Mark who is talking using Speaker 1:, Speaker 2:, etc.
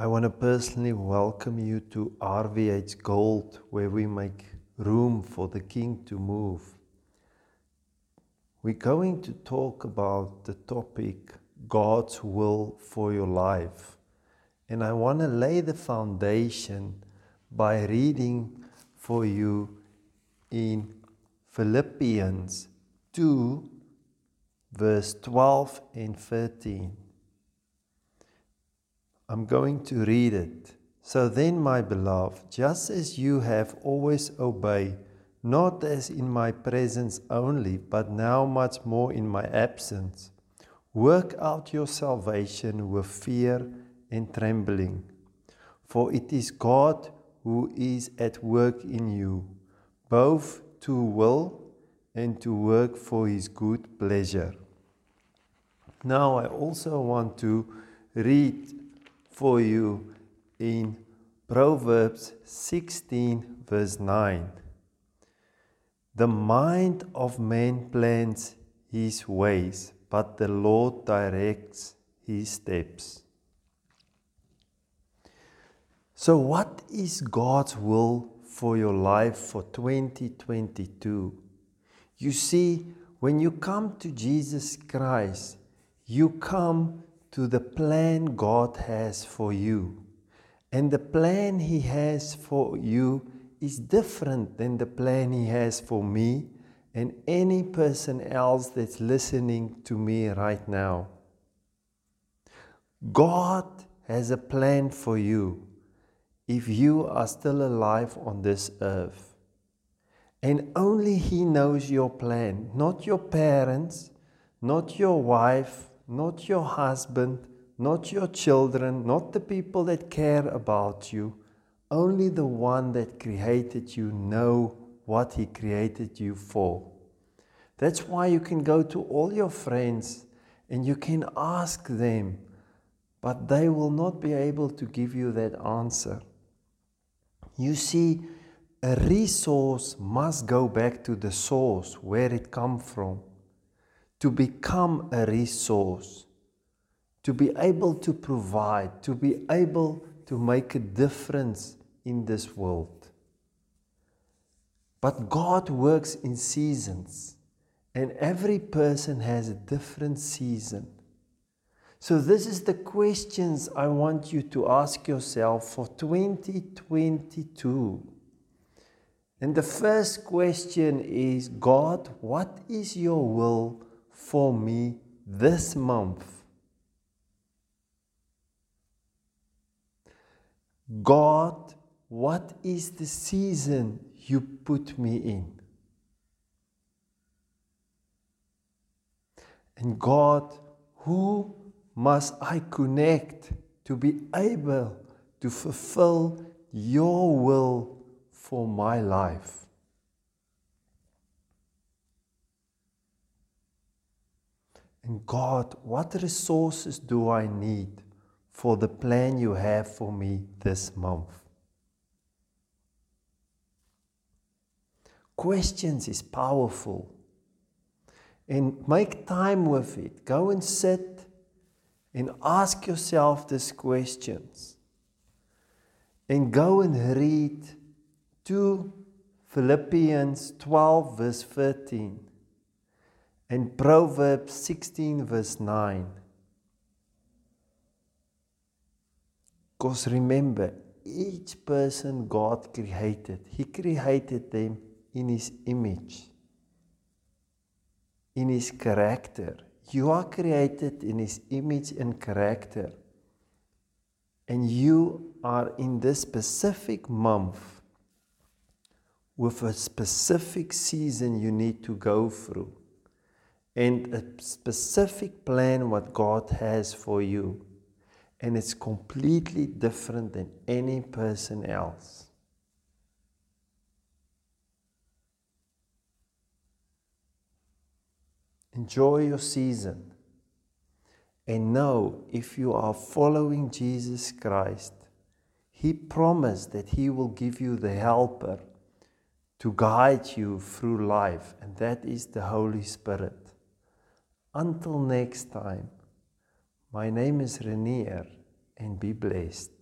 Speaker 1: I want to personally welcome you to RVH Gold, where we make room for the King to move. We're going to talk about the topic God's will for your life. And I want to lay the foundation by reading for you in Philippians 2, verse 12 and 13. I'm going to read it. So then, my beloved, just as you have always obeyed, not as in my presence only, but now much more in my absence, work out your salvation with fear and trembling. For it is God who is at work in you, both to will and to work for his good pleasure. Now, I also want to read for you in Proverbs 16, verse 9. The mind of man plans his ways, but the Lord directs his steps. So, what is God's will for your life for 2022? You see, when you come to Jesus Christ, you come to the plan God has for you. And the plan He has for you is different than the plan He has for me and any person else that's listening to me right now. God has a plan for you if you are still alive on this earth. And only He knows your plan, not your parents, not your wife, not your husband, not your children, not the people that care about you. Only the one that created you know what he created you for. That's why you can go to all your friends and you can ask them, but they will not be able to give you that answer. You see, a resource must go back to the source where it come from to become a resource, to be able to provide, to be able to make a difference in this world. But God works in seasons, and every person has a different season. So, this is the questions I want you to ask yourself for 2022. And the first question is God, what is your will for me this month. God, what is the season you put me in? And God, who must I connect to be able to fulfill your will for my life? And God, what resources do I need for the plan you have for me this month? Questions is powerful. And make time with it. Go and sit and ask yourself these questions. And go and read 2 Philippians 12, verse 13 and Proverbs 16, verse 9. Because remember, each person God created, He created them in His image, in His character. You are created in His image and character. And you are in this specific month with a specific season you need to go through and a specific plan what God has for you. And it's completely different than any person else. Enjoy your season. And know if you are following Jesus Christ, He promised that He will give you the helper to guide you through life, and that is the Holy Spirit. Until next time, my name is Renier and be blessed.